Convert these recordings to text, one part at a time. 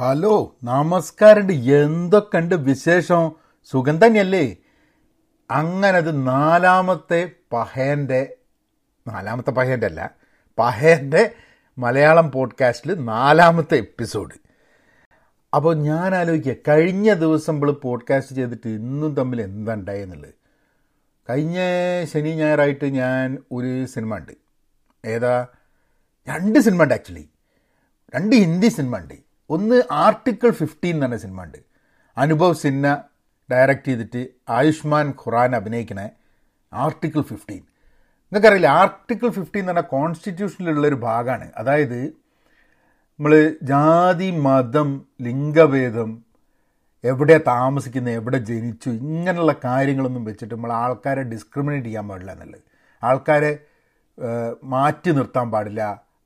Hello നമസ്കാരമുണ്ട് എന്തൊക്കെയുണ്ട് വിശേഷം? സുഖം തന്നെയല്ലേ? അങ്ങനത് നാലാമത്തെ പഹേന്റെ നാലാമത്തെ പഹേന്റെ അല്ല പഹേന്റെ മലയാളം പോഡ്കാസ്റ്റിൽ നാലാമത്തെ എപ്പിസോഡ്. അപ്പോൾ ഞാൻ ആലോചിക്കുക കഴിഞ്ഞ ദിവസം നമ്മൾ പോഡ്കാസ്റ്റ് ചെയ്തിട്ട് ഇന്നും തമ്മിൽ എന്താ കഴിഞ്ഞ ശനി ഞായറായിട്ട് ഞാൻ ഒരു സിനിമ ഉണ്ട് ഏതാ? രണ്ട് സിനിമ ഉണ്ട് ആക്ച്വലി. രണ്ട് ഹിന്ദി സിനിമ ഉണ്ട് ഒന്ന് ആർട്ടിക്കിൾ ഫിഫ്റ്റീൻ എന്ന് പറഞ്ഞ സിനിമ ഉണ്ട് അനുഭവ് സിന്ന ഡയറക്റ്റ് ചെയ്തിട്ട് ആയുഷ്മാൻ ഖുറാൻ അഭിനയിക്കണ ആർട്ടിക്കിൾ ഫിഫ്റ്റീൻ നിങ്ങൾക്കറിയില്ല ആർട്ടിക്കിൾ ഫിഫ്റ്റീൻ എന്ന് പറഞ്ഞാൽ കോൺസ്റ്റിറ്റ്യൂഷനിലുള്ളൊരു ഭാഗമാണ്. അതായത് നമ്മൾ ജാതി മതം ലിംഗഭേദം എവിടെ താമസിക്കുന്നത് എവിടെ ജനിച്ചു ഇങ്ങനെയുള്ള കാര്യങ്ങളൊന്നും വെച്ചിട്ട് നമ്മൾ ആൾക്കാരെ ഡിസ്ക്രിമിനേറ്റ് ചെയ്യാൻ പാടില്ല എന്നുള്ളത്. ആൾക്കാരെ മാറ്റി നിർത്താൻ പാടില്ല.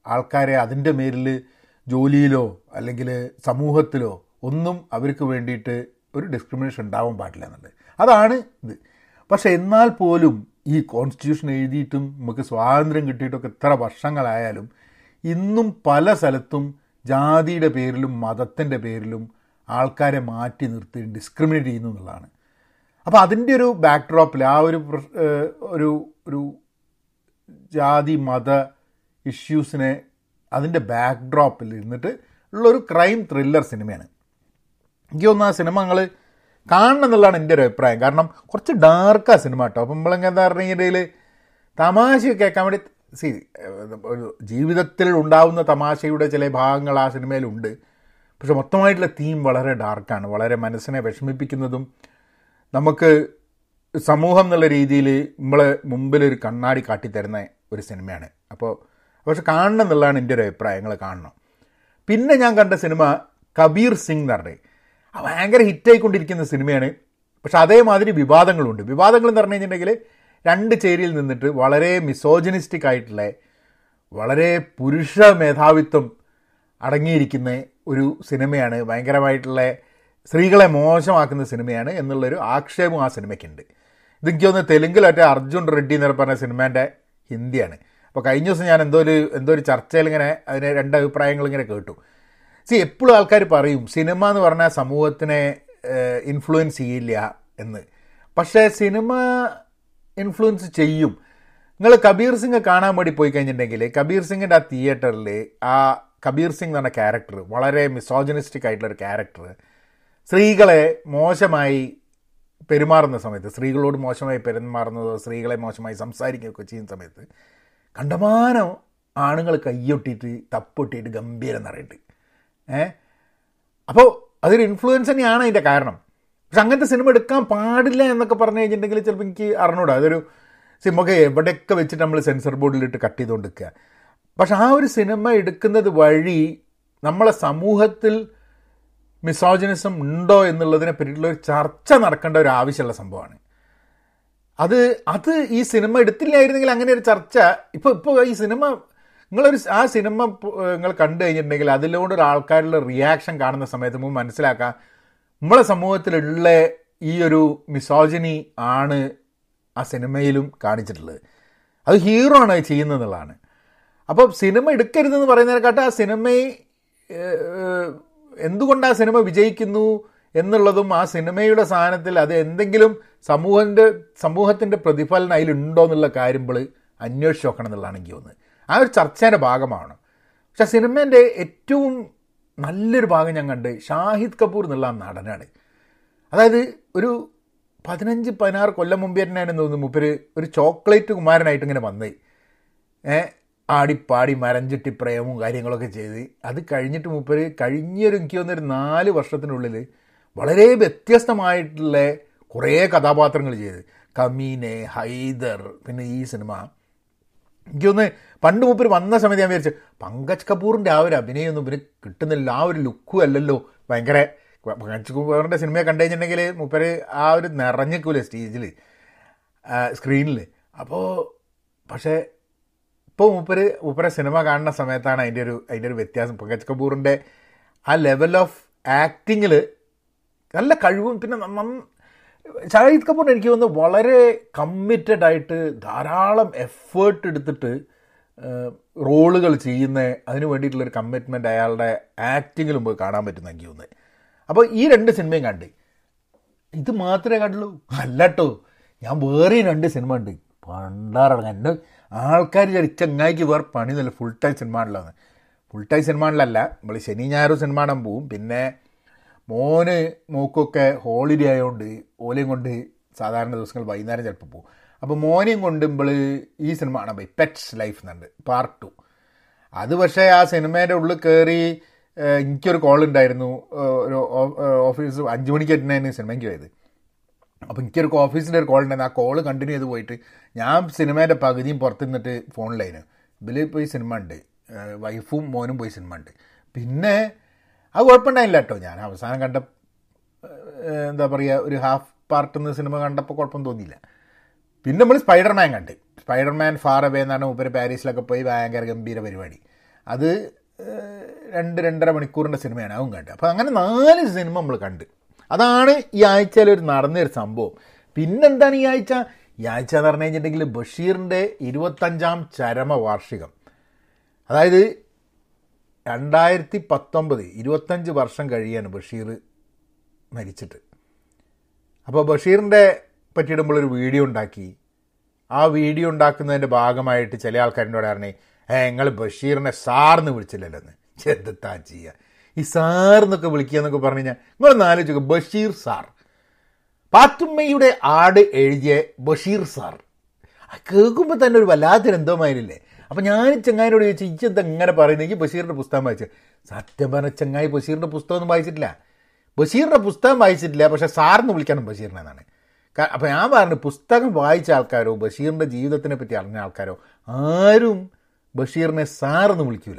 ആൾക്കാരെ അതിന്റെ മേലിൽ ജോലിയിലോ അല്ലെങ്കിൽ സമൂഹത്തിലോ ഒന്നും അവർക്ക് വേണ്ടിയിട്ട് ഒരു ഡിസ്ക്രിമിനേഷൻ ഉണ്ടാവാൻ പാടില്ല എന്നുള്ളത്. അതാണ് ഇത്. പക്ഷെ എന്നാൽ പോലും ഈ കോൺസ്റ്റിറ്റ്യൂഷൻ എഴുതിയിട്ടും നമുക്ക് സ്വാതന്ത്ര്യം കിട്ടിയിട്ടൊക്കെ എത്ര വർഷങ്ങളായാലും ഇന്നും പല സ്ഥലത്തും ജാതിയുടെ പേരിലും മതത്തിന്റെ പേരിലും ആൾക്കാരെ മാറ്റി നിർത്തി ഡിസ്ക്രിമിനേറ്റ് ചെയ്യുന്നു എന്നുള്ളതാണ്. അപ്പോൾ അതിന്റെ ഒരു ബാക്ക്ഡ്രോപ്പിൽ ആ ഒരു ഒരു ഒരു ജാതി മത ഇഷ്യൂസിനെ അതിന്റെ ബാക്ക് ഡ്രോപ്പിൽ ഇരുന്നിട്ട് ഉള്ളൊരു ക്രൈം ത്രില്ലർ സിനിമയാണ്. എനിക്ക് തോന്നുന്നു ആ സിനിമ നിങ്ങൾ കാണണം എന്നുള്ളതാണ് എന്റെ ഒരു അഭിപ്രായം. കാരണം കുറച്ച് ഡാർക്കാണ് സിനിമ കേട്ടോ. അപ്പം നമ്മളെന്താ പറഞ്ഞിട്ടുണ്ടെങ്കിൽ തമാശ കേൾക്കാൻ വേണ്ടി സി ഒരു ജീവിതത്തിൽ ഉണ്ടാവുന്ന തമാശയുടെ ചില ഭാഗങ്ങൾ ആ സിനിമയിലുണ്ട്. പക്ഷെ മൊത്തമായിട്ടുള്ള തീം വളരെ ഡാർക്കാണ് വളരെ മനസ്സിനെ വിഷമിപ്പിക്കുന്നതും നമുക്ക് സമൂഹം എന്നുള്ള രീതിയിൽ നമ്മളെ മുമ്പിൽ ഒരു കണ്ണാടി കാട്ടിത്തരുന്ന ഒരു സിനിമയാണ്. അപ്പോൾ പക്ഷെ കാണണം എന്നുള്ളതാണ് എന്റെ ഒരു അഭിപ്രായങ്ങൾ കാണണം. പിന്നെ ഞാൻ കണ്ട സിനിമ കബീർ സിംഗ് എന്ന് പറഞ്ഞത് ഭയങ്കര ഹിറ്റായിക്കൊണ്ടിരിക്കുന്ന സിനിമയാണ്. പക്ഷെ അതേമാതിരി വിവാദങ്ങളുണ്ട്. വിവാദങ്ങൾ എന്ന് പറഞ്ഞു കഴിഞ്ഞിട്ടുണ്ടെങ്കിൽ രണ്ട് ചേരിയിൽ നിന്നിട്ട് വളരെ മിസോജനിസ്റ്റിക് ആയിട്ടുള്ള വളരെ പുരുഷ മേധാവിത്വം അടങ്ങിയിരിക്കുന്ന ഒരു സിനിമയാണ്. ഭയങ്കരമായിട്ടുള്ള സ്ത്രീകളെ മോശമാക്കുന്ന സിനിമയാണ് എന്നുള്ളൊരു ആക്ഷേപം ആ സിനിമയ്ക്കുണ്ട്. ഇതെനിക്ക് തോന്നുന്നു തെലുങ്കിലൊറ്റ അർജുൻ റെഡ്ഡി എന്ന് പറഞ്ഞ സിനിമേന്റെ ഹിന്ദിയാണ്. അപ്പോൾ കഴിഞ്ഞ ദിവസം ഞാൻ എന്തോ ഒരു എന്തോ ഒരു ചർച്ചയിൽ ഇങ്ങനെ അതിന് രണ്ട് അഭിപ്രായങ്ങൾ ഇങ്ങനെ കേട്ടു. സി എപ്പോഴും ആൾക്കാർ പറയും സിനിമ എന്ന് പറഞ്ഞാൽ സമൂഹത്തിനെ ഇൻഫ്ലുവൻസ് ചെയ്യില്ല എന്ന്. പക്ഷേ സിനിമ ഇൻഫ്ലുവൻസ് ചെയ്യും. നിങ്ങൾ കബീർ സിംഗ് കാണാൻ വേണ്ടി പോയി കഴിഞ്ഞിട്ടുണ്ടെങ്കിൽ കബീർ സിംഗിന്റെ ആ തിയേറ്ററിൽ ആ കബീർ സിംഗ് എന്ന് പറഞ്ഞ ക്യാരക്ടർ വളരെ മിസോജനിസ്റ്റിക് ആയിട്ടുള്ളൊരു ക്യാരക്ടർ സ്ത്രീകളെ മോശമായി പെരുമാറുന്ന സമയത്ത് സ്ത്രീകളോട് മോശമായി പെരുമാറുന്നതോ സ്ത്രീകളെ മോശമായി സംസാരിക്കുകയൊക്കെ ചെയ്യുന്ന സമയത്ത് കണ്ടമാനം ആണുങ്ങൾ കയ്യൊട്ടിയിട്ട് തപ്പൊട്ടിയിട്ട് ഗംഭീരം നിറയിട്ട്. ഏ? അപ്പോൾ അതൊരു ഇൻഫ്ലുവൻസ് തന്നെയാണ് അതിന്റെ കാരണം. പക്ഷെ അങ്ങനത്തെ സിനിമ എടുക്കാൻ പാടില്ല എന്നൊക്കെ പറഞ്ഞു കഴിഞ്ഞിട്ടുണ്ടെങ്കിൽ ചിലപ്പോൾ എനിക്ക് അറിഞ്ഞൂടാ. അതൊരു സിനിമയൊക്കെ എവിടെയൊക്കെ വെച്ചിട്ട് നമ്മൾ സെൻസർ ബോർഡിലിട്ട് കട്ട് ചെയ്തുകൊണ്ട് നിൽക്കുക പക്ഷെ ആ ഒരു സിനിമ എടുക്കുന്നത് വഴി നമ്മളെ സമൂഹത്തിൽ മിസോജിനിസം ഉണ്ടോ എന്നുള്ളതിനെ പറ്റിയിട്ടുള്ള ഒരു ചർച്ച നടക്കേണ്ട ഒരു ആവശ്യമുള്ള സംഭവമാണ്. അത് അത് ഈ സിനിമ എടുത്തില്ലായിരുന്നെങ്കിൽ അങ്ങനെ ഒരു ചർച്ച. ഇപ്പോൾ ഇപ്പോൾ ഈ സിനിമ നിങ്ങളൊരു ആ സിനിമ നിങ്ങൾ കണ്ടു കഴിഞ്ഞിട്ടുണ്ടെങ്കിൽ അതിലൂടെ ഒരു ആൾക്കാരുടെ റിയാക്ഷൻ കാണുന്ന സമയത്ത് നമുക്ക് മനസ്സിലാക്കാം. നമ്മളെ സമൂഹത്തിലുള്ള ഈ ഒരു മിസോജിനി ആണ് ആ സിനിമയിലും കാണിച്ചിട്ടുള്ളത്. അത് ഹീറോ ആണ് അത് ചെയ്യുന്നത് എന്നുള്ളതാണ്. അപ്പോൾ സിനിമ എടുക്കരുതെന്ന് പറയുന്നതിനെക്കാട്ടും ആ സിനിമയെ എന്തുകൊണ്ട് ആ സിനിമ വിജയിക്കുന്നു? എന്നുള്ളതും ആ സിനിമയുടെ സാധനത്തിൽ അത് എന്തെങ്കിലും സമൂഹത്തിന്റെ സമൂഹത്തിന്റെ പ്രതിഫലനം അതിലുണ്ടോ എന്നുള്ള കാര്യം അന്വേഷിച്ച് നോക്കണം എന്നുള്ളതാണ് എനിക്ക് തോന്നുന്നത്. ആ ഒരു ചർച്ചേന്റെ ഭാഗമാണ്. പക്ഷെ സിനിമേന്റെ ഏറ്റവും നല്ലൊരു ഭാഗം ഞാൻ കണ്ട് ഷാഹിദ് കപൂർ എന്നുള്ള നടനാണ്. അതായത് ഒരു പതിനഞ്ച് പതിനാറ് കൊല്ലം മുമ്പേ തന്നെയാണെന്ന് തോന്നുന്നു മൂപ്പര് ഒരു ചോക്ലേറ്റ് കുമാരനായിട്ട് ഇങ്ങനെ വന്നേ ആടിപ്പാടി മരഞ്ചിട്ടി പ്രേമവും കാര്യങ്ങളൊക്കെ ചെയ്ത്. അത് കഴിഞ്ഞിട്ട് മൂപ്പര് കഴിഞ്ഞൊരു എനിക്ക് തോന്നുന്നൊരു നാല് വർഷത്തിനുള്ളിൽ വളരെ വ്യത്യസ്തമായിട്ടുള്ള കുറേ കഥാപാത്രങ്ങൾ ചെയ്ത്. കമീനെ ഹൈദർ പിന്നെ ഈ സിനിമ. എനിക്കൊന്ന് പണ്ട് മൂപ്പർ വന്ന സമയത്ത് ഞാൻ വിചാരിച്ചു പങ്കജ് കപൂറിന്റെ ആ ഒരു അഭിനയമൊന്നും പിന്നെ കിട്ടുന്നില്ല ആ ഒരു ലുക്കും അല്ലല്ലോ. ഭയങ്കര പങ്കജ് കപൂറിന്റെ സിനിമയെ കണ്ടു കഴിഞ്ഞിട്ടുണ്ടെങ്കിൽ മൂപ്പര് ആ ഒരു നിറഞ്ഞിക്കൂലേ സ്റ്റേജിൽ സ്ക്രീനിൽ അപ്പോൾ പക്ഷേ ഇപ്പോൾ മൂപ്പര് മൂപ്പരെ സിനിമ കാണുന്ന സമയത്താണ് അതിന്റെ ഒരു അതിന്റെ ഒരു വ്യത്യാസം. പങ്കജ് കപൂറിന്റെ ആ ലെവൽ ഓഫ് ആക്ടിങ്ങിൽ നല്ല കഴിവും. പിന്നെ ഷാഹിദ് കപൂർ എനിക്ക് തോന്നുന്നു വളരെ കമ്മിറ്റഡ് ആയിട്ട് ധാരാളം എഫേർട്ട് എടുത്തിട്ട് റോളുകൾ ചെയ്യുന്ന അതിന് വേണ്ടിയിട്ടുള്ളൊരു കമ്മിറ്റ്മെന്റ് അയാളുടെ ആക്ടിങ്ങിലും പോയി കാണാൻ പറ്റുന്ന എനിക്ക് തോന്നുന്നത് അപ്പോൾ ഈ രണ്ട് സിനിമയും കണ്ട്. ഇത് മാത്രമേ കണ്ടുള്ളൂ. അല്ല കേട്ടോ ഞാൻ വേറെ രണ്ട് സിനിമ ഉണ്ട് പണ്ടാറടങ്ങ എന്റെ ആൾക്കാർ ചങ്ങായിക്ക് വേറെ പണിയൊന്നുമില്ല. ഫുൾ ടൈം സിനിമ ഉള്ളതാണ് ഫുൾ ടൈം സിനിമ ഉള്ളല്ല നമ്മൾ ശനി ഞായറും സിനിമ കാണാൻ പോവും. പിന്നെ മോന് മോക്കൊക്കെ ഹോളിഡേ ആയതുകൊണ്ട് ഓലയും കൊണ്ട് സാധാരണ ദിവസങ്ങൾ വൈകുന്നേരം ചിലപ്പോൾ പോകും അപ്പോൾ മോനെയും കൊണ്ട് നമ്മൾ ഈ സിനിമ ആണ് പോയി. പെറ്റ്സ് ലൈഫ് എന്നുണ്ട് പാർട്ട് ടു അത് പക്ഷേ ആ സിനിമേന്റെ ഉള്ളിൽ കയറി എനിക്കൊരു കോൾ ഉണ്ടായിരുന്നു ഒരു ഓഫീസ് അഞ്ച് മണിക്ക് എത്തുന്നതിന് സിനിമയ്ക്ക് പോയത്. അപ്പോൾ എനിക്കൊരു ഓഫീസിന്റെ ഒരു കോൾ ഉണ്ടായിരുന്നു ആ കോൾ കണ്ടിന്യൂ ചെയ്ത് പോയിട്ട് ഞാൻ സിനിമേന്റെ പകുതിയും പുറത്ത് നിന്നിട്ട് ഫോണിലായിരുന്നു ഇതിൽ പോയി സിനിമ ഉണ്ട് വൈഫും മോനും പോയി സിനിമ ഉണ്ട് പിന്നെ അത് കുഴപ്പമുണ്ടായില്ല കേട്ടോ. ഞാൻ അവസാനം കണ്ട എന്താ പറയുക ഒരു ഹാഫ് പാർട്ട് നിന്ന് സിനിമ കണ്ടപ്പോൾ കുഴപ്പം തോന്നിയില്ല. പിന്നെ നമ്മൾ സ്പൈഡർമാൻ കണ്ട്. സ്പൈഡർമാൻ ഫാർ അവേ എന്നാണ് മൂപ്പര് പാരീസിലൊക്കെ പോയി ഭയങ്കര ഗംഭീര പരിപാടി. അത് രണ്ട് രണ്ടര മണിക്കൂറിന്റെ സിനിമയാണ് അതും കണ്ട്. അപ്പോൾ അങ്ങനെ നാല് സിനിമ നമ്മൾ കണ്ട്. അതാണ് ഈ ആഴ്ചയിൽ ഒരു നടന്നൊരു സംഭവം. പിന്നെന്താണ് ഈ ആഴ്ച? ഈ ആഴ്ച എന്ന് പറഞ്ഞു കഴിഞ്ഞിട്ടുണ്ടെങ്കിൽ ബഷീറിന്റെ ഇരുപത്തഞ്ചാം ചരമവാർഷികം. അതായത് രണ്ടായിരത്തി പത്തൊമ്പത് ഇരുപത്തഞ്ച് വർഷം കഴിയാണ് ബഷീർ മരിച്ചിട്ട്. അപ്പോൾ ബഷീറിന്റെ പറ്റിയിടുമ്പോൾ ഒരു വീഡിയോ ഉണ്ടാക്കി. ആ വീഡിയോ ഉണ്ടാക്കുന്നതിന്റെ ഭാഗമായിട്ട് ചില ആൾക്കാരിനോട് പറഞ്ഞേ ഏ നിങ്ങൾ ബഷീറിനെ സാർന്ന് വിളിച്ചില്ലല്ലോ എന്ന് ചെന്താ ചെയ്യുക ഈ സാർ എന്നൊക്കെ വിളിക്കുക എന്നൊക്കെ പറഞ്ഞു കഴിഞ്ഞാൽ നിങ്ങളൊന്ന് ആലോചിക്കുക ബഷീർ സാർ. പാത്തുമ്മയുടെ ആട് എഴുതിയ ബഷീർ സാർ. കേൾക്കുമ്പോൾ തന്നെ ഒരു വല്ലാത്തൊരു എന്തോമായിരുന്നില്ലേ അപ്പം ഞാൻ ചെങ്ങായിനോട് ചോദിച്ചു ഇജ്ജെന്താ ഇങ്ങനെ പറയുന്നത്? എനിക്ക് ബഷീറിന്റെ പുസ്തകം വായിച്ചു? സത്യം പറഞ്ഞ ചെങ്ങായി ബഷീറിന്റെ പുസ്തകമൊന്നും വായിച്ചിട്ടില്ല. ബഷീറിന്റെ പുസ്തകം വായിച്ചിട്ടില്ല പക്ഷേ സാറിന് വിളിക്കണം ബഷീറിനെ എന്നാണ്. അപ്പോൾ ഞാൻ പറഞ്ഞു പുസ്തകം വായിച്ച ആൾക്കാരോ ബഷീറിന്റെ ജീവിതത്തിനെ പറ്റി അറിഞ്ഞ ആൾക്കാരോ ആരും ബഷീറിനെ സാറെന്ന് വിളിക്കൂല.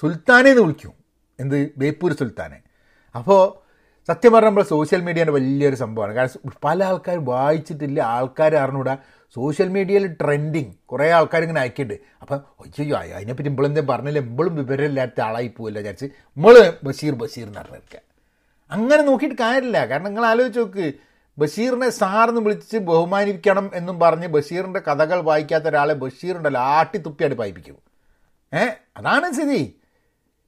സുൽത്താനെ എന്ന് വിളിക്കും. എന്ത്? ബേപ്പൂർ സുൽത്താനെ. അപ്പോൾ സത്യം പറഞ്ഞാൽ സോഷ്യൽ മീഡിയേന്റെ വലിയൊരു സംഭവമാണ്. കാരണം പല ആൾക്കാരും വായിച്ചിട്ടില്ല ആൾക്കാർ അറിഞ്ഞൂടാ സോഷ്യൽ മീഡിയയിൽ ട്രെൻഡിങ് കുറേ ആൾക്കാർ ഇങ്ങനെ അയക്കുന്നുണ്ട് അപ്പം അയ്യോ അതിനെപ്പറ്റി ഇമ്പളെന്തേ പറഞ്ഞില്ല? ഇമ്പളും വിവരമില്ലാത്ത ആളായി പോവില്ല വിചാരിച്ച് നമ്മൾ ബഷീർ ബഷീർ എന്ന് പറഞ്ഞിരിക്കുക അങ്ങനെ നോക്കിയിട്ട് കാര്യമില്ല. കാരണം നിങ്ങൾ ആലോചിച്ച് നോക്ക് ബഷീറിനെ സാറിന് വിളിച്ച് ബഹുമാനിക്കണം എന്നും പറഞ്ഞ് ബഷീറിന്റെ കഥകൾ വായിക്കാത്ത ഒരാളെ ബഷീറുണ്ടല്ലോ ആട്ടിത്തുപ്പിയായിട്ട് പായിപ്പിക്കും. ഏ അതാണ് സ്ഥിതി.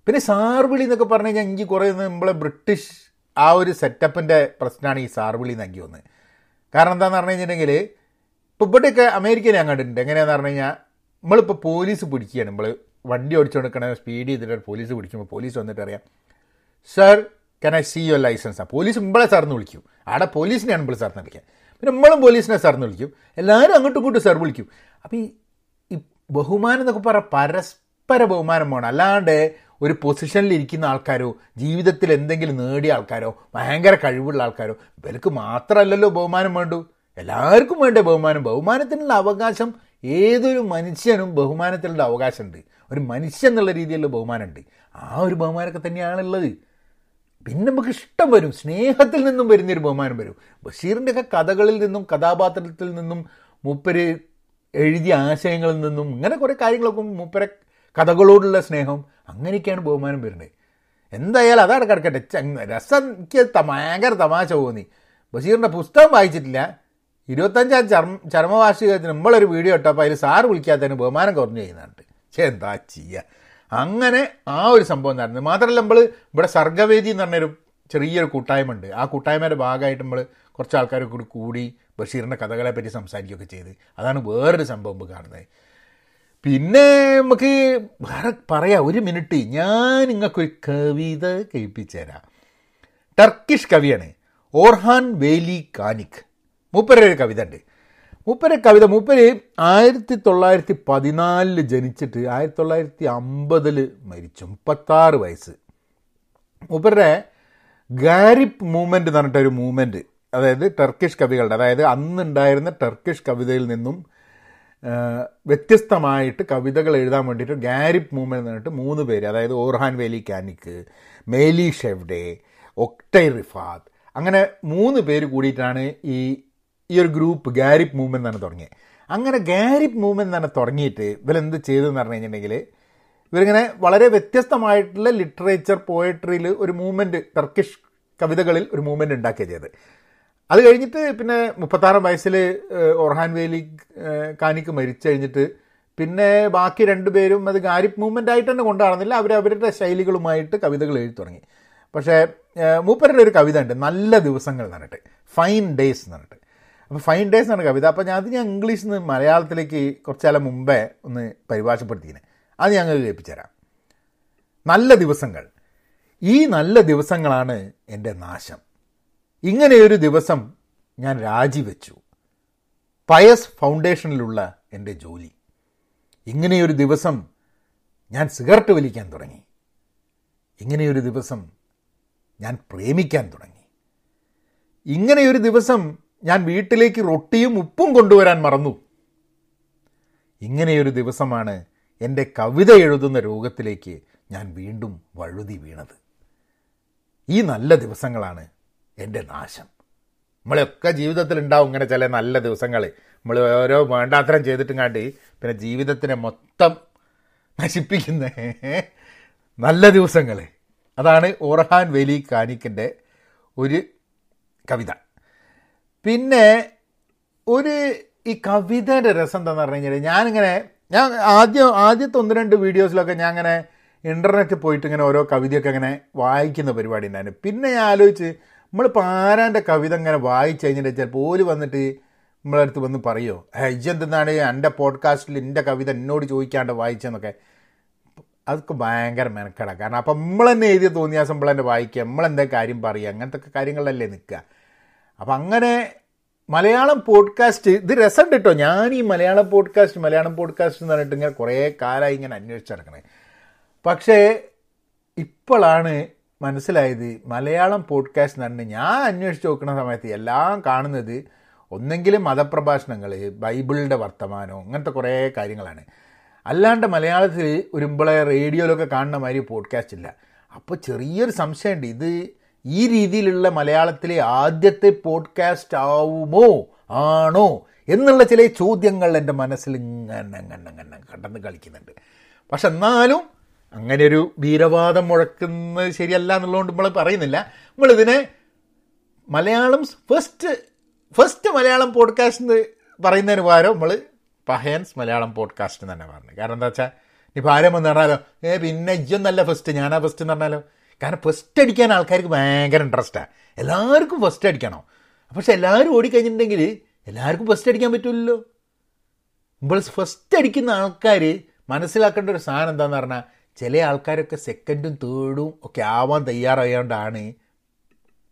പിന്നെ സാർവിളി എന്നൊക്കെ പറഞ്ഞു കഴിഞ്ഞാൽ എനിക്ക് കുറേ നമ്മളെ ബ്രിട്ടീഷ് ആ ഒരു സെറ്റപ്പിന്റെ പ്രശ്നമാണ് ഈ സാർവിളി എന്ന് എനിക്ക് വന്ന്. കാരണം എന്താണെന്ന് പറഞ്ഞു കഴിഞ്ഞിട്ടുണ്ടെങ്കിൽ ഇപ്പോൾ ഇവിടെയൊക്കെ അമേരിക്കയിൽ ഞാൻ കണ്ടിട്ടുണ്ട്. എങ്ങനെയാണെന്ന് പറഞ്ഞു കഴിഞ്ഞാൽ നമ്മളിപ്പോൾ പോലീസ് പിടിക്കുകയാണ്. നമ്മൾ വണ്ടി ഓടിച്ചു കൊടുക്കണേ സ്പീഡ് ചെയ്തിട്ട് പോലീസ് പിടിക്കുമ്പോൾ പോലീസ് വന്നിട്ട് അറിയാം sir can I see your license ആ പോലീസ് ഇമ്പളെ സാറിന് വിളിക്കും. അവിടെ പോലീസിനെയാണ് നമ്മൾ സാറിന് വിളിക്കുക. പിന്നെ നമ്മളും പോലീസിനെ സാറിന് വിളിക്കും. എല്ലാവരും അങ്ങോട്ടും ഇങ്ങോട്ടും സാർ വിളിക്കും. അപ്പോൾ ഈ ഈ ബഹുമാനം എന്നൊക്കെ പറയാം പരസ്പര ബഹുമാനം വേണം അല്ലാണ്ട് ഒരു പൊസിഷനിൽ ഇരിക്കുന്ന ആൾക്കാരോ ജീവിതത്തിൽ എന്തെങ്കിലും നേടിയ ആൾക്കാരോ ഭയങ്കര കഴിവുള്ള ആൾക്കാരോ ഇവർക്ക് മാത്രമല്ലല്ലോ ബഹുമാനം വേണ്ടു. എല്ലാവർക്കും വേണ്ട ബഹുമാനം? ബഹുമാനത്തിനുള്ള അവകാശം ഏതൊരു മനുഷ്യനും ബഹുമാനത്തിനുള്ള അവകാശമുണ്ട്. ഒരു മനുഷ്യൻ എന്നുള്ള രീതിയിലുള്ള ബഹുമാനമുണ്ട്. ആ ഒരു ബഹുമാനമൊക്കെ തന്നെയാണുള്ളത് പിന്നെ നമുക്ക് ഇഷ്ടം വരും. സ്നേഹത്തിൽ നിന്നും വരുന്നൊരു ബഹുമാനം വരും. ബഷീറിന്റെ ഒക്കെ കഥകളിൽ നിന്നും കഥാപാത്രത്തിൽ നിന്നും മൂപ്പര് എഴുതിയ ആശയങ്ങളിൽ നിന്നും ഇങ്ങനെ കുറേ കാര്യങ്ങളൊക്കെ മൂപ്പരെ കഥകളോടുള്ള സ്നേഹം അങ്ങനെയൊക്കെയാണ് ബഹുമാനം വരുന്നത്. എന്തായാലും അതാണ് കിടക്കട്ടെ. രസം എനിക്ക് ഭയങ്കര തമാശ തോന്നി. ബഷീറിന്റെ പുസ്തകം വായിച്ചിട്ടില്ല. ഇരുപത്തഞ്ചാം ചർമ്മ ചർമ്മവാർഷികത്തിന് നമ്മളൊരു വീഡിയോ ഇട്ടപ്പോൾ അതിൽ സാറ് വിളിക്കാത്തതിന് ബഹുമാനം കുറഞ്ഞു ചെയ്യുന്നുണ്ട് പക്ഷേ എന്താ ചെയ്യുക അങ്ങനെ ആ ഒരു സംഭവം നടന്നു. മാത്രമല്ല നമ്മൾ ഇവിടെ സർഗവേദി എന്ന് പറഞ്ഞൊരു ചെറിയൊരു കൂട്ടായ്മ ഉണ്ട് ആ കൂട്ടായ്മയുടെ ഭാഗമായിട്ട് നമ്മൾ കുറച്ച് ആൾക്കാരെ കൂടി കൂടി ബഷീറിന്റെ കഥകളെ പറ്റി സംസാരിക്കുകയൊക്കെ ചെയ്ത്. അതാണ് വേറൊരു സംഭവം കാണുന്നത്. പിന്നെ നമുക്ക് വേറെ പറയാം. ഒരു മിനിറ്റ്. ഞാൻ നിങ്ങൾക്കൊരു കവിത കേൾപ്പിച്ചു തരാം ടർക്കിഷ് കവിയാണ്. ഓർഹാൻ വേലി കാനിക്. മൂപ്പരുടെ ഒരു കവിത ഉണ്ട്. മൂപ്പര് കവിത മൂപ്പര് ആയിരത്തി തൊള്ളായിരത്തി പതിനാലിൽ ജനിച്ചിട്ട് ആയിരത്തി തൊള്ളായിരത്തി അമ്പതിൽ മരിച്ചു. മുപ്പത്താറ് വയസ്സ്. മൂപ്പരുടെ ഗാരിപ്പ് മൂവ്മെന്റ് എന്ന് പറഞ്ഞിട്ടൊരു മൂവ്മെന്റ് അതായത് ടർക്കിഷ് കവികളുടെ അതായത് അന്നുണ്ടായിരുന്ന ടർക്കിഷ് കവിതയിൽ നിന്നും വ്യത്യസ്തമായിട്ട് കവിതകൾ എഴുതാൻ വേണ്ടിയിട്ട് ഗാരിപ്പ് മൂവ്മെന്റ് എന്ന് പറഞ്ഞിട്ട് മൂന്ന് പേര് അതായത് ഓർഹാൻ വേലി കാനിക്ക് മേലി ഷെവ്ഡെ ഒക്ടൈ റിഫാത്ത് അങ്ങനെ മൂന്ന് പേര് കൂടിയിട്ടാണ് ഈ ഈ ഒരു ഗ്രൂപ്പ് ഗാരിപ്പ് മൂവ്മെന്റ് എന്നാണ് തുടങ്ങിയത് അങ്ങനെ ഗാരിപ്പ് മൂവ്മെന്റ് തന്നെ തുടങ്ങിയിട്ട് ഇവരെന്ത് ചെയ്തതെന്ന് പറഞ്ഞു കഴിഞ്ഞിട്ടുണ്ടെങ്കിൽ ഇവരിങ്ങനെ വളരെ വ്യത്യസ്തമായിട്ടുള്ള ലിറ്ററേച്ചർ പോയട്രിയിൽ ഒരു മൂവ്മെന്റ് ടർക്കിഷ് കവിതകളിൽ ഒരു മൂവ്മെന്റ് ഉണ്ടാക്കുക ചെയ്ത് അത് കഴിഞ്ഞിട്ട് പിന്നെ മുപ്പത്താറാം വയസ്സിൽ ഒർഹാൻ വേലി കാനിക്ക് മരിച്ചു കഴിഞ്ഞിട്ട് പിന്നെ ബാക്കി രണ്ടുപേരും അത് ഗാരിപ്പ് മൂവ്മെന്റ് ആയിട്ട് തന്നെ കൊണ്ടുനടന്നില്ല അവർ അവരുടെ ശൈലികളുമായിട്ട് കവിതകൾ എഴുതി തുടങ്ങി. പക്ഷേ മൂപ്പരുടെ ഒരു കവിത ഉണ്ട് നല്ല ദിവസങ്ങൾ എന്ന് പറഞ്ഞിട്ട് ഫൈൻ ഡേയ്സ് എന്ന് പറഞ്ഞിട്ട്. അപ്പോൾ ഫൈൻ ഡേയ്സ് എന്നാണ് കവിത. അപ്പോൾ ഞാൻ അത് ഞാൻ ഇംഗ്ലീഷിൽ നിന്ന് മലയാളത്തിലേക്ക് കുറച്ച് കാലം മുമ്പേ ഒന്ന് പരിഭാഷപ്പെടുത്തിയിനെ. അത് ഞങ്ങൾ കേൾപ്പിച്ചുതരാം. നല്ല ദിവസങ്ങൾ. ഈ നല്ല ദിവസങ്ങളാണ് എന്റെ നാശം. ഇങ്ങനെയൊരു ദിവസം ഞാൻ രാജിവെച്ചു. പയസ് ഫൗണ്ടേഷനിലുള്ള എന്റെ ജോലി. ഇങ്ങനെയൊരു ദിവസം ഞാൻ സിഗരറ്റ് വലിക്കാൻ തുടങ്ങി. ഇങ്ങനെയൊരു ദിവസം ഞാൻ പ്രേമിക്കാൻ തുടങ്ങി. ഇങ്ങനെയൊരു ദിവസം ഞാൻ വീട്ടിലേക്ക് റൊട്ടിയും ഉപ്പും കൊണ്ടുവരാൻ മറന്നു. ഇങ്ങനെയൊരു ദിവസമാണ് എന്റെ കവിത എഴുതുന്ന രോഗത്തിലേക്ക് ഞാൻ വീണ്ടും വഴുതി വീണത്. ഈ നല്ല ദിവസങ്ങളാണ് എന്റെ നാശം. നമ്മളെയൊക്കെ ജീവിതത്തിൽ ഉണ്ടാവും ഇങ്ങനെ ചില നല്ല ദിവസങ്ങൾ നമ്മൾ ഓരോ വേണ്ടാത്തരം ചെയ്തിട്ടും കാണ്ടി പിന്നെ ജീവിതത്തിനെ മൊത്തം നശിപ്പിക്കുന്ന നല്ല ദിവസങ്ങൾ അതാണ് ഓർഹാൻ വേലി കാനിക്കിന്റെ ഒരു കവിത. പിന്നെ ഒരു ഈ കവിതേന്റെ രസം എന്താണെന്ന് പറഞ്ഞു കഴിഞ്ഞാൽ ഞാനിങ്ങനെ ഞാൻ ആദ്യം ആദ്യത്തെ ഒന്ന് രണ്ട് വീഡിയോസിലൊക്കെ ഞാൻ അങ്ങനെ ഇന്റർനെറ്റിൽ പോയിട്ട് ഇങ്ങനെ ഓരോ കവിതയൊക്കെ ഇങ്ങനെ വായിക്കുന്ന പരിപാടി ഉണ്ടായിരുന്നു. പിന്നെ ഞാൻ ആലോചിച്ച് നമ്മൾ ആരാന്റെ കവിത ഇങ്ങനെ വായിച്ചു കഴിഞ്ഞിട്ട് ചിലപ്പോൾ ഓൽ വന്നിട്ട് നമ്മളെ അടുത്ത് വന്ന് പറയുമോ ഇജെന്തെന്നാണ് എന്റെ പോഡ്കാസ്റ്റിൽ എന്റെ കവിത എന്നോട് ചോദിക്കാണ്ട് വായിച്ചെന്നൊക്കെ. അതൊക്കെ ഭയങ്കര മെനക്കെടാം. കാരണം അപ്പം നമ്മൾ തന്നെ എഴുതിയ തോന്നിയാസം നമ്മൾ തന്നെ വായിക്കുക നമ്മളെന്താ കാര്യം പറയുക അങ്ങനത്തെ കാര്യങ്ങളല്ലേ നിൽക്കുക. അപ്പം അങ്ങനെ മലയാളം പോഡ്കാസ്റ്റ് ഇത് രസം കേട്ടോ. ഞാൻ ഈ മലയാളം പോഡ്കാസ്റ്റ് മലയാളം പോഡ്കാസ്റ്റ് എന്ന് പറഞ്ഞിട്ട് ഇങ്ങനെ കുറേ കാലമായി ഇങ്ങനെ അന്വേഷിച്ച് നടക്കണേ. പക്ഷേ ഇപ്പോഴാണ് മനസ്സിലായത് മലയാളം പോഡ്കാസ്റ്റ് എന്ന് പറഞ്ഞ് ഞാൻ അന്വേഷിച്ച് നോക്കുന്ന സമയത്ത് എല്ലാം കാണുന്നത് ഒന്നെങ്കിലും മതപ്രഭാഷണങ്ങൾ ബൈബിളിന്റെ വർത്തമാനം അങ്ങനത്തെ കുറേ കാര്യങ്ങളാണ്. അല്ലാണ്ട് മലയാളത്തിൽ ഒരുമ്പളെ റേഡിയോയിലൊക്കെ കാണുന്ന മാതിരി പോഡ്കാസ്റ്റ് ഇല്ല. അപ്പോൾ ചെറിയൊരു സംശയമുണ്ട്. ഇത് ഈ രീതിയിലുള്ള മലയാളത്തിലെ ആദ്യത്തെ പോഡ്കാസ്റ്റ് ആവുമോ? ആണോ? എന്നുള്ള ചില ചോദ്യങ്ങൾ എന്റെ മനസ്സിൽ ഇങ്ങനെ അങ്ങനെ അങ്ങനെ കണ്ടെന്ന് കളിക്കുന്നുണ്ട്. പക്ഷെ എന്നാലും അങ്ങനെ ഒരു വീരവാദം മുഴക്കുന്നത് ശരിയല്ല എന്നുള്ളതുകൊണ്ട് നമ്മൾ പറയുന്നില്ല. നമ്മളിതിനെ Malayalam first first Malayalam podcast എന്ന് പറയുന്നതിന് പകരം നമ്മൾ പഹയൻസ് മലയാളം പോഡ്കാസ്റ്റ് തന്നെ പറഞ്ഞു. കാരണം എന്താ വെച്ചാൽ ഇനി ഭാരം എന്ന് പറഞ്ഞാലോ ഏ പിന്നെ ഇജ്ജൊന്നല്ല ഫസ്റ്റ് ഞാനാ ഫസ്റ്റ് എന്ന് പറഞ്ഞാലോ? കാരണം ഫസ്റ്റ് അടിക്കാൻ ആൾക്കാർക്ക് ഭയങ്കര ഇൻട്രസ്റ്റാണ് എല്ലാവർക്കും ഫസ്റ്റ് അടിക്കണം? പക്ഷെ എല്ലാവരും ഓടിക്കഴിഞ്ഞിട്ടുണ്ടെങ്കിൽ എല്ലാവർക്കും ഫസ്റ്റ് അടിക്കാൻ പറ്റില്ലല്ലോ ഇപ്പോൾ ഫസ്റ്റ് അടിക്കുന്ന ആൾക്കാർ മനസ്സിലാക്കേണ്ട ഒരു സാധനം എന്താണെന്ന് പറഞ്ഞാൽ ചില ആൾക്കാരൊക്കെ സെക്കൻഡും തേർഡും ഒക്കെ ആവാൻ തയ്യാറായതുകൊണ്ടാണ്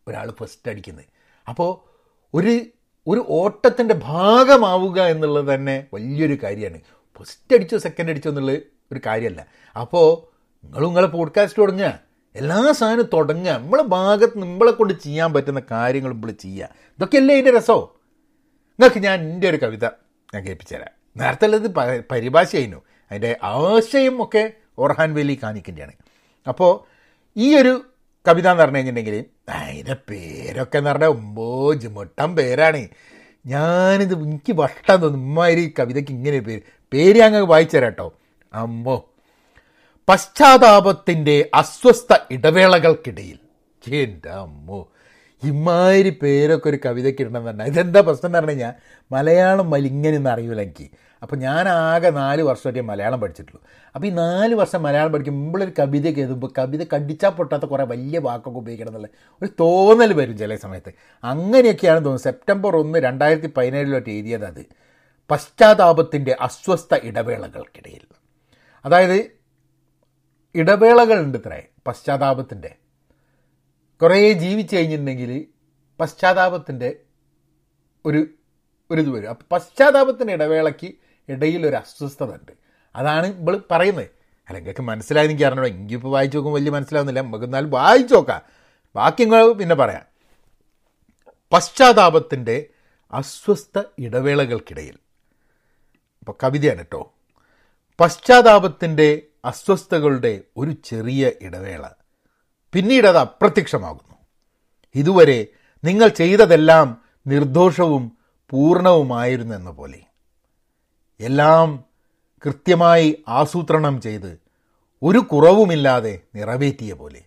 ഒരാൾ ഫസ്റ്റ് അടിക്കുന്നത്. അപ്പോൾ ഒരു ഒരു ഓട്ടത്തിന്റെ ഭാഗമാവുക എന്നുള്ളത് തന്നെ വലിയൊരു കാര്യമാണ്. ഫസ്റ്റ് അടിച്ചോ സെക്കൻഡ് അടിച്ചോ എന്നുള്ളത് ഒരു കാര്യമല്ല. അപ്പോൾ നിങ്ങളും നിങ്ങളെ പോഡ്കാസ്റ്റ് തുടങ്ങുക എല്ലാ സാധനവും തുടങ്ങുക. നമ്മളെ ഭാഗത്ത് നമ്മളെ കൊണ്ട് ചെയ്യാൻ പറ്റുന്ന കാര്യങ്ങൾ നമ്മൾ ചെയ്യുക. ഇതൊക്കെയല്ലേ അതിന്റെ രസമോ നിങ്ങൾക്ക് ഞാൻ എന്റെ ഒരു കവിത ഞാൻ കേൾപ്പിച്ചു തരാം നേരത്തെ ഉള്ളത് പ- പരിഭാഷയായിരുന്നു. അതിന്റെ ആശയം ഒക്കെ ഓർഹാൻ വേലി കാണിക്കേണ്ടതാണ്. അപ്പോൾ ഈ ഒരു കവിത എന്ന് പറഞ്ഞു കഴിഞ്ഞിട്ടുണ്ടെങ്കിൽ അതിന്റെ പേരൊക്കെ എന്ന് പറഞ്ഞാൽ ഒമ്പോ ജിമട്ടം പേരാണ്. ഞാനിത് എനിക്ക് വട്ടം തോന്നും ഇമ്മാതിരി കവിതയ്ക്ക് ഇങ്ങനെ പേര്. പേര് അങ്ങ് വായിച്ചു തരാം കേട്ടോ പശ്ചാത്താപത്തിന്റെ അസ്വസ്ഥ ഇടവേളകൾക്കിടയിൽ. എന്റെ അമ്മോ ഇമാതിരി പേരൊക്കെ ഒരു കവിതയ്ക്ക് ഇടണം തന്നെ ഇതെന്താ പ്രശ്നം എന്ന് പറഞ്ഞു കഴിഞ്ഞാൽ മലയാളം മലിങ്ങനെന്ന് അറിയില്ല എനിക്ക് അപ്പോൾ ഞാൻ ആകെ നാല് വർഷമായിട്ട് മലയാളം പഠിച്ചിട്ടുള്ളൂ. അപ്പോൾ ഈ നാല് വർഷം മലയാളം പഠിക്കുമ്പോൾ ഒരു കവിത എഴുതുമ്പോൾ കവിത കടിച്ചാൽ പൊട്ടാത്ത കുറേ വലിയ വാക്കൊക്കെ ഉപയോഗിക്കണം എന്നുള്ള ഒരു തോന്നൽ വരും ചില സമയത്ത്. അങ്ങനെയൊക്കെയാണ് തോന്നുന്നത്. സെപ്റ്റംബർ ഒന്ന് രണ്ടായിരത്തി പതിനേഴിലോട്ട് എഴുതിയത് അത്. പശ്ചാത്താപത്തിന്റെ അസ്വസ്ഥ ഇടവേളകൾക്കിടയിൽ. അതായത് ഇടവേളകളുണ്ട് ഇത്രേ പശ്ചാത്താപത്തിന്റെ കുറേ ജീവിച്ചു കഴിഞ്ഞിട്ടുണ്ടെങ്കിൽ പശ്ചാത്താപത്തിന്റെ ഒരു ഒരു ഇത് വരും. അപ്പം പശ്ചാത്താപത്തിന്റെ ഇടവേളയ്ക്ക് ഇടയിൽ ഒരു അസ്വസ്ഥത ഉണ്ട്. അതാണ് ഇവൾ പറയുന്നത്. അല്ലെങ്കിൽ മനസ്സിലായി എനിക്ക് അറിഞ്ഞോ എങ്കിൽ ഇപ്പോൾ വായിച്ചു നോക്കുമ്പോൾ വലിയ മനസ്സിലാവുന്നില്ല. നമുക്ക് എന്നാലും വായിച്ചു നോക്കാം. ബാക്കി പിന്നെ പറയാം. പശ്ചാത്താപത്തിന്റെ അസ്വസ്ഥ ഇടവേളകൾക്കിടയിൽ. അപ്പോൾ കവിതയാണ് കേട്ടോ. പശ്ചാത്താപത്തിന്റെ അസ്വസ്ഥതകളുടെ ഒരു ചെറിയ ഇടവേള. പിന്നീട് അത് അപ്രത്യക്ഷമാകുന്നു. ഇതുവരെ നിങ്ങൾ ചെയ്തതെല്ലാം നിർദോഷവും പൂർണവുമായിരുന്നു എന്ന പോലെ. എല്ലാം കൃത്യമായി ആസൂത്രണം ചെയ്ത് ഒരു കുറവുമില്ലാതെ നിറവേറ്റിയ പോലെ.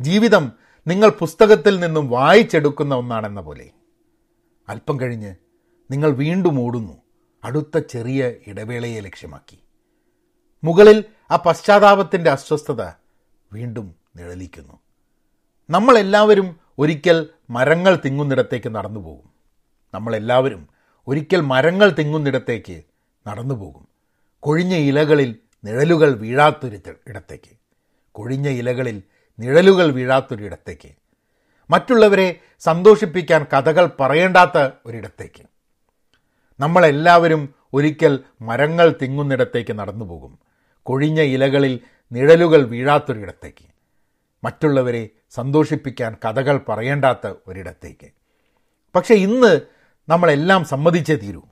ജീവിതം നിങ്ങൾ പുസ്തകത്തിൽ നിന്നും വായിച്ചെടുക്കുന്ന ഒന്നാണെന്ന പോലെ. അല്പം കഴിഞ്ഞ് നിങ്ങൾ വീണ്ടും ഓടുന്നു. അടുത്ത ചെറിയ ഇടവേളയെ ലക്ഷ്യമാക്കി. മുകളിൽ ആ പശ്ചാത്താപത്തിന്റെ അസ്വസ്ഥത വീണ്ടും നിഴലിക്കുന്നു. നമ്മളെല്ലാവരും ഒരിക്കൽ മരങ്ങൾ തിങ്ങുന്നിടത്തേക്ക് നടന്നു പോകും നമ്മളെല്ലാവരും ഒരിക്കൽ മരങ്ങൾ തിങ്ങുന്നിടത്തേക്ക് നടന്നു പോകും കൊഴിഞ്ഞ ഇലകളിൽ നിഴലുകൾ വീഴാത്തൊരു ഇടത്തേക്ക്. കൊഴിഞ്ഞ ഇലകളിൽ നിഴലുകൾ വീഴാത്തൊരിടത്തേക്ക് മറ്റുള്ളവരെ സന്തോഷിപ്പിക്കാൻ കഥകൾ പറയേണ്ടാത്ത ഒരിടത്തേക്ക്. നമ്മളെല്ലാവരും ഒരിക്കൽ മരങ്ങൾ തിങ്ങുന്നിടത്തേക്ക് നടന്നു പോകും കൊഴിഞ്ഞ ഇലകളിൽ നിഴലുകൾ വീഴാത്തൊരിടത്തേക്ക്. മറ്റുള്ളവരെ സന്തോഷിപ്പിക്കാൻ കഥകൾ പറയേണ്ടാത്ത ഒരിടത്തേക്ക്. പക്ഷേ ഇന്ന് നമ്മളെല്ലാം സമ്മതിച്ചേ തീരൂ.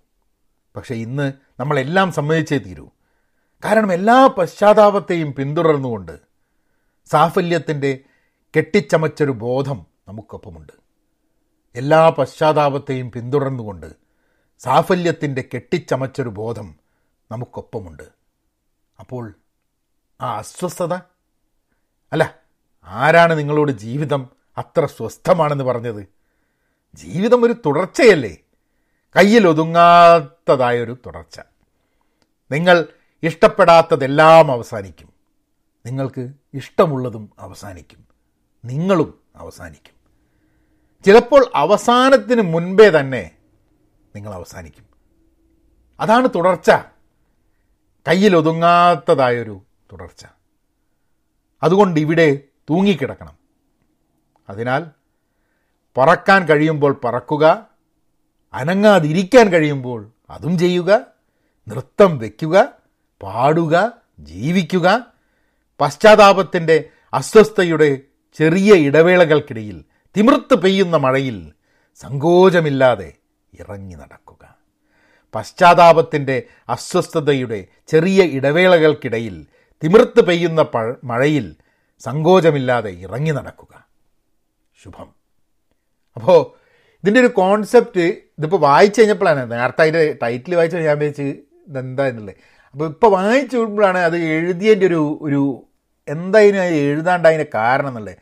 പക്ഷേ ഇന്ന് നമ്മളെല്ലാം സമ്മതിച്ചേ തീരൂ. കാരണം എല്ലാ പശ്ചാത്താപത്തെയും പിന്തുടർന്നുകൊണ്ട് സാഫല്യത്തിന്റെ കെട്ടിച്ചമച്ചൊരു ബോധം നമുക്കൊപ്പമുണ്ട്. എല്ലാ പശ്ചാത്താപത്തെയും പിന്തുടർന്നുകൊണ്ട് സാഫല്യത്തിന്റെ കെട്ടിച്ചമച്ചൊരു ബോധം നമുക്കൊപ്പമുണ്ട്. അപ്പോൾ ആ അസ്വസ്ഥത? അല്ല ആരാണ് നിങ്ങളോട് ജീവിതം അത്ര സ്വസ്ഥമാണെന്ന് പറഞ്ഞത്? ജീവിതം ഒരു തുടർച്ചയല്ലേ? കയ്യിൽ ഒതുങ്ങാത്തതായൊരു തുടർച്ച. നിങ്ങൾ ഇഷ്ടപ്പെടാത്തതെല്ലാം അവസാനിക്കും. നിങ്ങൾക്ക് ഇഷ്ടമുള്ളതും അവസാനിക്കും. നിങ്ങളും അവസാനിക്കും. ചിലപ്പോൾ അവസാനത്തിന് മുൻപേ തന്നെ നിങ്ങൾ അവസാനിക്കും. അതാണ് തുടർച്ച. കയ്യിൽ ഒതുങ്ങാത്തതായൊരു തുടർച്ച. അതുകൊണ്ട് ഇവിടെ തൂങ്ങിക്കിടക്കണം. അതിനാൽ പറക്കാൻ കഴിയുമ്പോൾ പറക്കുക അനങ്ങാതിരിക്കാൻ കഴിയുമ്പോൾ അതും ചെയ്യുക നൃത്തം വയ്ക്കുക പാടുക ജീവിക്കുക പശ്ചാത്താപത്തിന്റെ അസ്വസ്ഥയുടെ ചെറിയ ഇടവേളകൾക്കിടയിൽ തിമിർത്ത് പെയ്യുന്ന മഴയിൽ സങ്കോചമില്ലാതെ ഇറങ്ങി നടക്കുക. പശ്ചാത്താപത്തിന്റെ അസ്വസ്ഥതയുടെ ചെറിയ ഇടവേളകൾക്കിടയിൽ തിമിർത്ത് പെയ്യുന്ന മഴയിൽ സങ്കോചമില്ലാതെ ഇറങ്ങി നടക്കുക. ശുഭം. അപ്പോൾ ഇതിന്റെ ഒരു കോൺസെപ്റ്റ് ഇതിപ്പോൾ വായിച്ചു കഴിഞ്ഞപ്പോഴാണ് നേരത്തെ അതിന്റെ ടൈറ്റിൽ വായിച്ചു ഞാൻ വിചാരിച്ച് ഇതെന്താ എന്നുള്ളത്. അപ്പോൾ ഇപ്പോൾ വായിച്ചു കഴിയുമ്പോഴാണ് അത് എഴുതിയതിന്റെ ഒരു ഒരു എന്തായാലും അത് എഴുതാണ്ട് അതിന്റെ കാരണം എന്നുള്ളത്.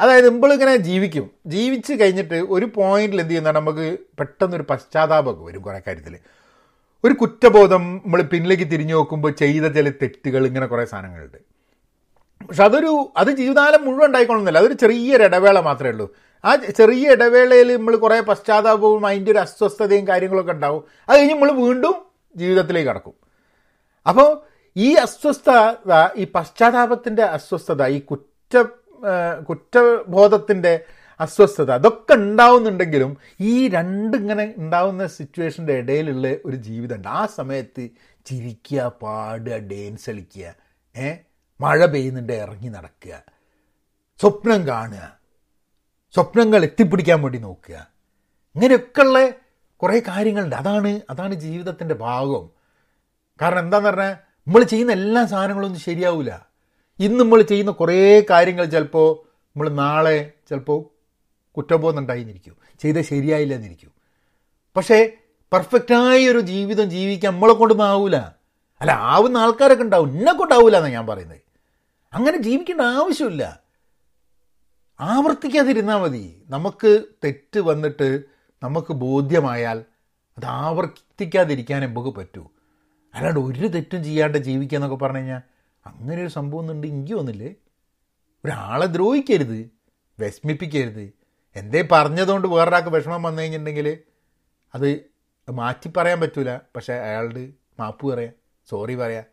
അതായത് നമ്മളിങ്ങനെ ജീവിക്കും. ജീവിച്ച് കഴിഞ്ഞിട്ട് ഒരു പോയിന്റിൽ എന്ത് ചെയ്യുന്ന നമുക്ക് പെട്ടെന്നൊരു പശ്ചാത്താപമൊക്കെ വരും കുറേ കാര്യത്തിൽ ഒരു കുറ്റബോധം നമ്മൾ പിന്നിലേക്ക് തിരിഞ്ഞു നോക്കുമ്പോൾ ചെയ്ത ചില തെറ്റുകൾ ഇങ്ങനെ കുറേ സാധനങ്ങളുണ്ട്. പക്ഷെ അതൊരു അത് ജീവിതകാലം മുഴുവൻ ഉണ്ടായിക്കൊള്ളുന്നില്ല. അതൊരു ചെറിയൊരു ഇടവേള മാത്രമേ ഉള്ളൂ. ആ ചെറിയ ഇടവേളയിൽ നമ്മൾ കുറേ പശ്ചാത്താപവും അതിന്റെ ഒരു അസ്വസ്ഥതയും കാര്യങ്ങളൊക്കെ ഉണ്ടാവും. അത് കഴിഞ്ഞ് നമ്മൾ വീണ്ടും ജീവിതത്തിലേക്ക് കടക്കും. അപ്പോൾ ഈ അസ്വസ്ഥത ഈ പശ്ചാത്താപത്തിന്റെ അസ്വസ്ഥത ഈ കുറ്റ കുറ്റബോധത്തിന്റെ അസ്വസ്ഥത. അതൊക്കെ ഉണ്ടാവുന്നുണ്ടെങ്കിലും ഈ രണ്ട് ഇങ്ങനെ ഉണ്ടാവുന്ന സിറ്റുവേഷന്റെ ഇടയിലുള്ള ഒരു ജീവിതമുണ്ട്. ആ സമയത്ത് ചിരിക്കുക പാടുക ഡാൻസ് കളിക്കുക ഏ? മഴ പെയ്യുന്നുണ്ട് ഇറങ്ങി നടക്കുക. സ്വപ്നം കാണുക. സ്വപ്നങ്ങൾ എത്തിപ്പിടിക്കാൻ വേണ്ടി നോക്കുക. ഇങ്ങനെയൊക്കെയുള്ള കുറേ കാര്യങ്ങളുണ്ട്. അതാണ് അതാണ് ജീവിതത്തിന്റെ ഭാഗം. കാരണം എന്താന്ന് പറഞ്ഞാൽ നമ്മൾ ചെയ്യുന്ന എല്ലാ സാധനങ്ങളൊന്നും ശരിയാവില്ല ഇന്ന് നമ്മൾ ചെയ്യുന്ന കുറേ കാര്യങ്ങൾ ചിലപ്പോൾ നമ്മൾ നാളെ ചിലപ്പോൾ കുറ്റബോധം ഉണ്ടായിരിക്കും ചെയ്ത ശരിയായില്ല എന്നിരിക്കും പക്ഷേ പെർഫെക്റ്റായ ഒരു ജീവിതം ജീവിക്കാൻ നമ്മളെ കൊണ്ടൊന്നും ആവില്ല അല്ല ആവുന്ന ആൾക്കാരൊക്കെ ഉണ്ടാവും. എന്നെ കൊണ്ടാവൂല എന്നാണ് ഞാൻ പറയുന്നത്. അങ്ങനെ ജീവിക്കേണ്ട ആവശ്യമില്ല. ആവർത്തിക്കാതിരുന്നാൽ മതി. നമുക്ക് തെറ്റ് വന്നിട്ട് നമുക്ക് ബോധ്യമായാൽ അത് ആവർത്തിക്കാതിരിക്കാൻ നമുക്ക് പറ്റൂ. അല്ലാണ്ട് ഒരു തെറ്റും ചെയ്യാണ്ട് ജീവിക്കുക എന്നൊക്കെ പറഞ്ഞു കഴിഞ്ഞാൽ അങ്ങനെ ഒരു സംഭവം ഒന്നുണ്ട് ഇങ്ങനെ വന്നില്ലേ? ഒരാളെ ദ്രോഹിക്കരുത്. വിഷമിപ്പിക്കരുത്. എന്തേ പറഞ്ഞതുകൊണ്ട് വേറൊരാൾക്ക് വിഷമം വന്നു കഴിഞ്ഞിട്ടുണ്ടെങ്കിൽ അത് മാറ്റി പറയാൻ പറ്റൂല. പക്ഷേ അയാളുടെ മാപ്പ് പറയാം സോറി പറയാം.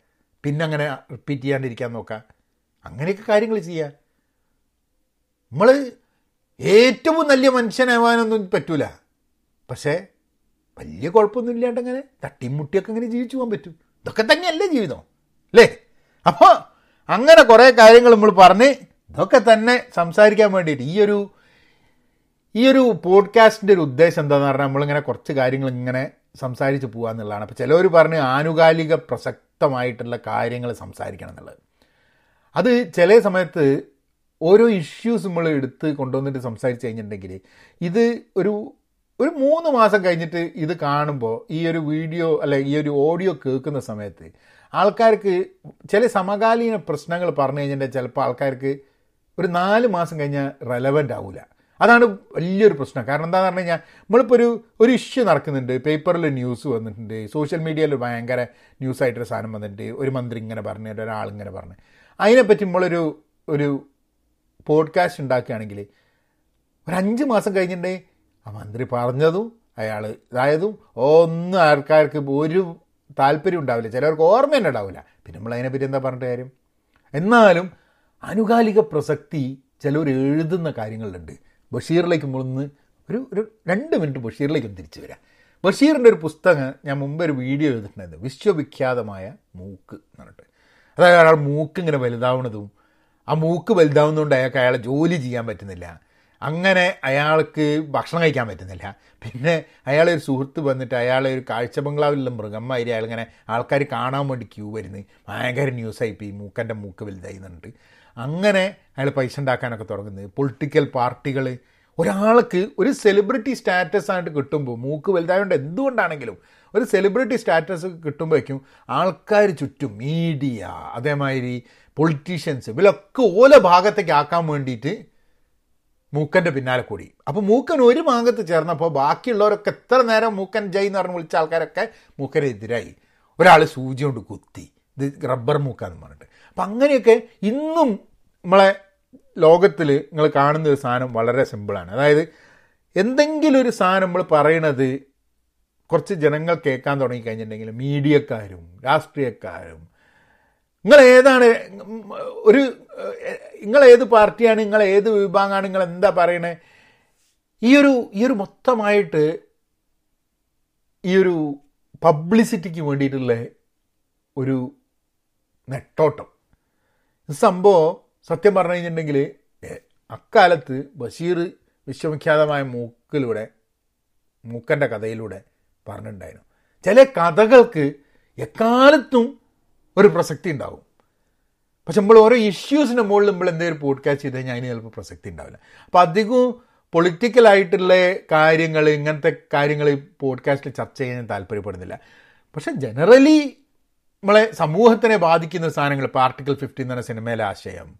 പിന്നെ അങ്ങനെ റിപ്പീറ്റ് ചെയ്യാണ്ടിരിക്കാൻ നോക്കാം. അങ്ങനെയൊക്കെ കാര്യങ്ങൾ ചെയ്യുക നമ്മൾ ഏറ്റവും നല്ല മനുഷ്യനാവാനൊന്നും പറ്റൂല. പക്ഷേ വലിയ കുഴപ്പമൊന്നും ഇല്ലാണ്ട് അങ്ങനെ തട്ടിയും മുട്ടിയൊക്കെ ഇങ്ങനെ ജീവിച്ചു പോകാൻ പറ്റും. ഇതൊക്കെ തന്നെയല്ലേ ജീവിതം അല്ലേ? അപ്പോൾ അങ്ങനെ കുറേ കാര്യങ്ങൾ നമ്മൾ പറഞ്ഞ് ഇതൊക്കെ തന്നെ സംസാരിക്കാൻ വേണ്ടിയിട്ട് ഈ ഒരു ഈ ഒരു പോഡ്കാസ്റ്റിന്റെ ഒരു ഉദ്ദേശം എന്താണെന്ന് പറഞ്ഞാൽ നമ്മളിങ്ങനെ കുറച്ച് കാര്യങ്ങൾ ഇങ്ങനെ സംസാരിച്ച് പോകുക എന്നുള്ളതാണ്. അപ്പോൾ ചിലവർ പറഞ്ഞ് ആനുകാലിക പ്രസക്തമായിട്ടുള്ള കാര്യങ്ങൾ സംസാരിക്കണം എന്നുള്ളത്. അത് ചില സമയത്ത് ഓരോ ഇഷ്യൂസ് നമ്മൾ എടുത്ത് കൊണ്ടുവന്നിട്ട് സംസാരിച്ച് കഴിഞ്ഞിട്ടുണ്ടെങ്കിൽ ഇത് ഒരു ഒരു മൂന്ന് മാസം കഴിഞ്ഞിട്ട് ഇത് കാണുമ്പോൾ ഈ ഒരു വീഡിയോ അല്ലെ ഈ ഒരു ഓഡിയോ കേൾക്കുന്ന സമയത്ത് ആൾക്കാർക്ക് ചില സമകാലീന പ്രശ്നങ്ങൾ പറഞ്ഞു കഴിഞ്ഞിട്ടുണ്ടെങ്കിൽ ചിലപ്പോൾ ആൾക്കാർക്ക് ഒരു നാല് മാസം കഴിഞ്ഞാൽ റെലവന്റ് ആവില്ല അതാണ് വലിയൊരു പ്രശ്നം. കാരണം എന്താണെന്ന് പറഞ്ഞു കഴിഞ്ഞാൽ നമ്മളിപ്പോൾ ഒരു ഒരു ഇഷ്യൂ നടക്കുന്നുണ്ട്. പേപ്പറിൽ ന്യൂസ് വന്നിട്ടുണ്ട്. സോഷ്യൽ മീഡിയയിൽ ഭയങ്കര ന്യൂസായിട്ടൊരു സാധനം വന്നിട്ടുണ്ട്. ഒരു മന്ത്രി ഇങ്ങനെ പറഞ്ഞു ഒരാൾ ഇങ്ങനെ പറഞ്ഞു. അതിനെപ്പറ്റി നമ്മളൊരു ഒരു പോഡ്കാസ്റ്റ് ഉണ്ടാക്കുകയാണെങ്കിൽ ഒരു അഞ്ച് മാസം കഴിഞ്ഞിട്ടുണ്ടെങ്കിൽ ആ മന്ത്രി പറഞ്ഞതും അയാൾ ഇതായതും ഒന്നും ആൾക്കാർക്ക് ഒരു താല്പര്യം ഉണ്ടാവില്ല. ചിലവർക്ക് ഓർമ്മ തന്നെ ഉണ്ടാവില്ല. പിന്നെ നമ്മൾ അതിനെപ്പറ്റി എന്താ പറഞ്ഞിട്ട് കാര്യം? എന്നാലും അനുകാലിക പ്രസക്തി ചിലർ എഴുതുന്ന കാര്യങ്ങളുണ്ട്. ബഷീറിലേക്ക് മുളന്ന് ഒരു ഒരു രണ്ട് മിനിറ്റ് ബഷീറിലേക്ക് തിരിച്ചു വരാം. ബഷീറിന്റെ ഒരു പുസ്തകം ഞാൻ മുമ്പ് ഒരു വീഡിയോ ചെയ്തിട്ടുണ്ടായിരുന്നു വിശ്വവിഖ്യാതമായ മൂക്ക് എന്ന് പറഞ്ഞിട്ട്. അതായത് അയാൾ മൂക്ക് ഇങ്ങനെ വലുതാവുന്നതും ആ മൂക്ക് വലുതാവുന്നതുകൊണ്ട് അയാൾക്ക് അയാളെ ജോലി ചെയ്യാൻ പറ്റുന്നില്ല. അങ്ങനെ അയാൾക്ക് ഭക്ഷണം കഴിക്കാൻ പറ്റുന്നില്ല. പിന്നെ അയാളെ ഒരു സുഹൃത്ത് വന്നിട്ട് അയാളെ ഒരു കാഴ്ച ബംഗ്ലാവിലുള്ള മൃഗന്മാരി അയാളിങ്ങനെ ആൾക്കാർ കാണാൻ വേണ്ടി ക്യൂ വരുന്നത് ഭയങ്കര ന്യൂസായി ഇപ്പോൾ ഈ മൂക്കന്റെ മൂക്ക് വലുതായി എന്നുണ്ട് അങ്ങനെ അയാൾ പൈസ ഉണ്ടാക്കാനൊക്കെ തുടങ്ങുന്നത്. പൊളിറ്റിക്കൽ പാർട്ടികൾ ഒരാൾക്ക് ഒരു സെലിബ്രിറ്റി സ്റ്റാറ്റസ് ആയിട്ട് കിട്ടുമ്പോൾ മൂക്ക് വലുതായതുകൊണ്ട് എന്തുകൊണ്ടാണെങ്കിലും ഒരു സെലിബ്രിറ്റി സ്റ്റാറ്റസ് കിട്ടുമ്പോഴേക്കും ആൾക്കാർ ചുറ്റും മീഡിയ അതേമാതിരി പൊളിറ്റീഷ്യൻസ് ഇവരൊക്കെ ഓല ഭാഗത്തേക്ക് ആക്കാൻ വേണ്ടിയിട്ട് മൂക്കന്റെ പിന്നാലെ കൂടി. അപ്പോൾ മൂക്കൻ ഒരു ഭാഗത്ത് ചേർന്നപ്പോൾ ബാക്കിയുള്ളവരൊക്കെ എത്ര നേരം മൂക്കൻ ജയ് എന്ന് പറഞ്ഞ് വിളിച്ച ആൾക്കാരൊക്കെ മൂക്കനെതിരായി ഒരാൾ സൂചി കൊണ്ട് കുത്തി. ഇത് റബ്ബർ മൂക്കാന്ന് പറഞ്ഞിട്ട്. അപ്പം അങ്ങനെയൊക്കെ ഇന്നും നമ്മളെ ലോകത്തിൽ നിങ്ങൾ കാണുന്ന ഒരു സാധനം വളരെ സിമ്പിളാണ്. അതായത് എന്തെങ്കിലും ഒരു സാധനം നമ്മൾ പറയണത് കുറച്ച് ജനങ്ങൾ കേൾക്കാൻ തുടങ്ങിക്കഴിഞ്ഞിട്ടുണ്ടെങ്കിൽ മീഡിയക്കാരും രാഷ്ട്രീയക്കാരും നിങ്ങൾ ഏതാണ് ഒരു നിങ്ങൾ ഏത് പാർട്ടിയാണ് നിങ്ങൾ ഏത് വിഭാഗമാണ് നിങ്ങൾ എന്താ പറയണേ? ഈ ഒരു ഈ ഒരു മൊത്തമായിട്ട് ഈ ഒരു പബ്ലിസിറ്റിക്ക് വേണ്ടിയിട്ടുള്ള ഒരു നെട്ടോട്ടം. സംഭവം സത്യം പറഞ്ഞു കഴിഞ്ഞിട്ടുണ്ടെങ്കിൽ അക്കാലത്ത് ബഷീർ വിശ്വവിഖ്യാതമായ മൂക്കിലൂടെ മൂക്കന്റെ കഥയിലൂടെ പറഞ്ഞിട്ടുണ്ടായിരുന്നു. ചില കഥകൾക്ക് എക്കാലത്തും ഒരു പ്രസക്തി ഉണ്ടാവും. പക്ഷെ നമ്മൾ ഓരോ ഇഷ്യൂസിന്റെ മുകളിൽ നമ്മൾ എന്തെങ്കിലും പോഡ്കാസ്റ്റ് ചെയ്ത് കഴിഞ്ഞാൽ അതിന് ചിലപ്പോൾ പ്രസക്തി ഉണ്ടാവില്ല. അപ്പോൾ അധികവും പൊളിറ്റിക്കലായിട്ടുള്ള കാര്യങ്ങൾ ഇങ്ങനത്തെ കാര്യങ്ങൾ പോഡ്കാസ്റ്റിൽ ചർച്ച ചെയ്യാൻ താല്പര്യപ്പെടുന്നില്ല. പക്ഷെ ജനറലി നമ്മളെ സമൂഹത്തിനെ ബാധിക്കുന്ന സാധനങ്ങൾ ഇപ്പോൾ ആർട്ടിക്കിൾ ഫിഫ്റ്റി എന്ന് പറഞ്ഞ സിനിമയിലെ ആശയം.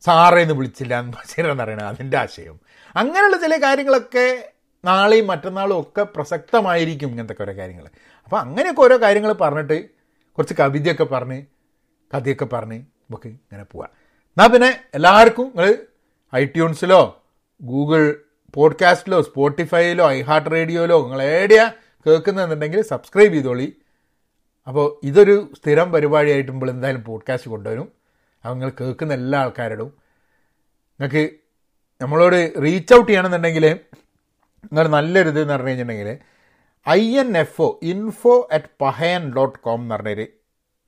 സാറേന്ന് വിളിച്ചില്ല എന്ന് ബഷീറെന്ന് പറയണത് അതിന്റെ ആശയം. അങ്ങനെയുള്ള ചില കാര്യങ്ങളൊക്കെ നാളെയും മറ്റന്നാളും ഒക്കെ പ്രസക്തമായിരിക്കും ഇങ്ങനത്തെ ഓരോ കാര്യങ്ങൾ. അപ്പോൾ അങ്ങനെയൊക്കെ ഓരോ കാര്യങ്ങൾ പറഞ്ഞിട്ട് കുറച്ച് കവിതയൊക്കെ പറഞ്ഞ് കഥയൊക്കെ പറഞ്ഞ് നമുക്ക് ഇങ്ങനെ പോവാം. എന്നാൽ പിന്നെ എല്ലാവർക്കും നിങ്ങൾ ഐട്യൂൺസിലോ ഗൂഗിൾ പോഡ്കാസ്റ്റിലോ സ്പോട്ടിഫൈയിലോ ഐഹാർട്ട് റേഡിയോയിലോ നിങ്ങൾ ഏടിയ കേൾക്കുന്നുണ്ടെങ്കിൽ സബ്സ്ക്രൈബ് ചെയ്തോളി. അപ്പോൾ ഇതൊരു സ്ഥിരം പരിപാടിയായിട്ട് നമ്മൾ എന്തായാലും പോഡ്കാസ്റ്റ് കൊണ്ടുവരും. അപ്പോൾ നിങ്ങൾ കേൾക്കുന്ന എല്ലാ ആൾക്കാരോടും. നിങ്ങൾക്ക് നമ്മളോട് റീച്ച് ഔട്ട് ചെയ്യണമെന്നുണ്ടെങ്കിൽ നിങ്ങൾ നല്ലൊരു ഇത് എന്ന് പറഞ്ഞു കഴിഞ്ഞിട്ടുണ്ടെങ്കിൽ I N F O info at Pahayan dot com എന്ന് പറഞ്ഞൊരു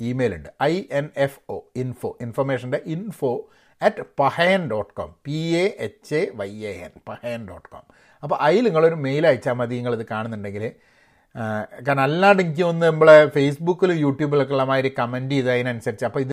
ഇമെയിൽ ഉണ്ട്. I N F O info ഇൻഫർമേഷന്റെ info at Pahayan dot com P A H A Y A N Pahayan dot com അപ്പോൾ അതിൽ നിങ്ങളൊരു മെയിൽ അയച്ചാൽ മതി നിങ്ങളിത് കാണുന്നുണ്ടെങ്കിൽ കാരണം അല്ലാണ്ട് എനിക്ക് ഒന്ന് നമ്മളെ ഫേസ്ബുക്കിലും യൂട്യൂബിലൊക്കെ ഉള്ള മാതിരി കമന്റ് ചെയ്ത് അതിനനുസരിച്ച്. അപ്പോൾ ഇത്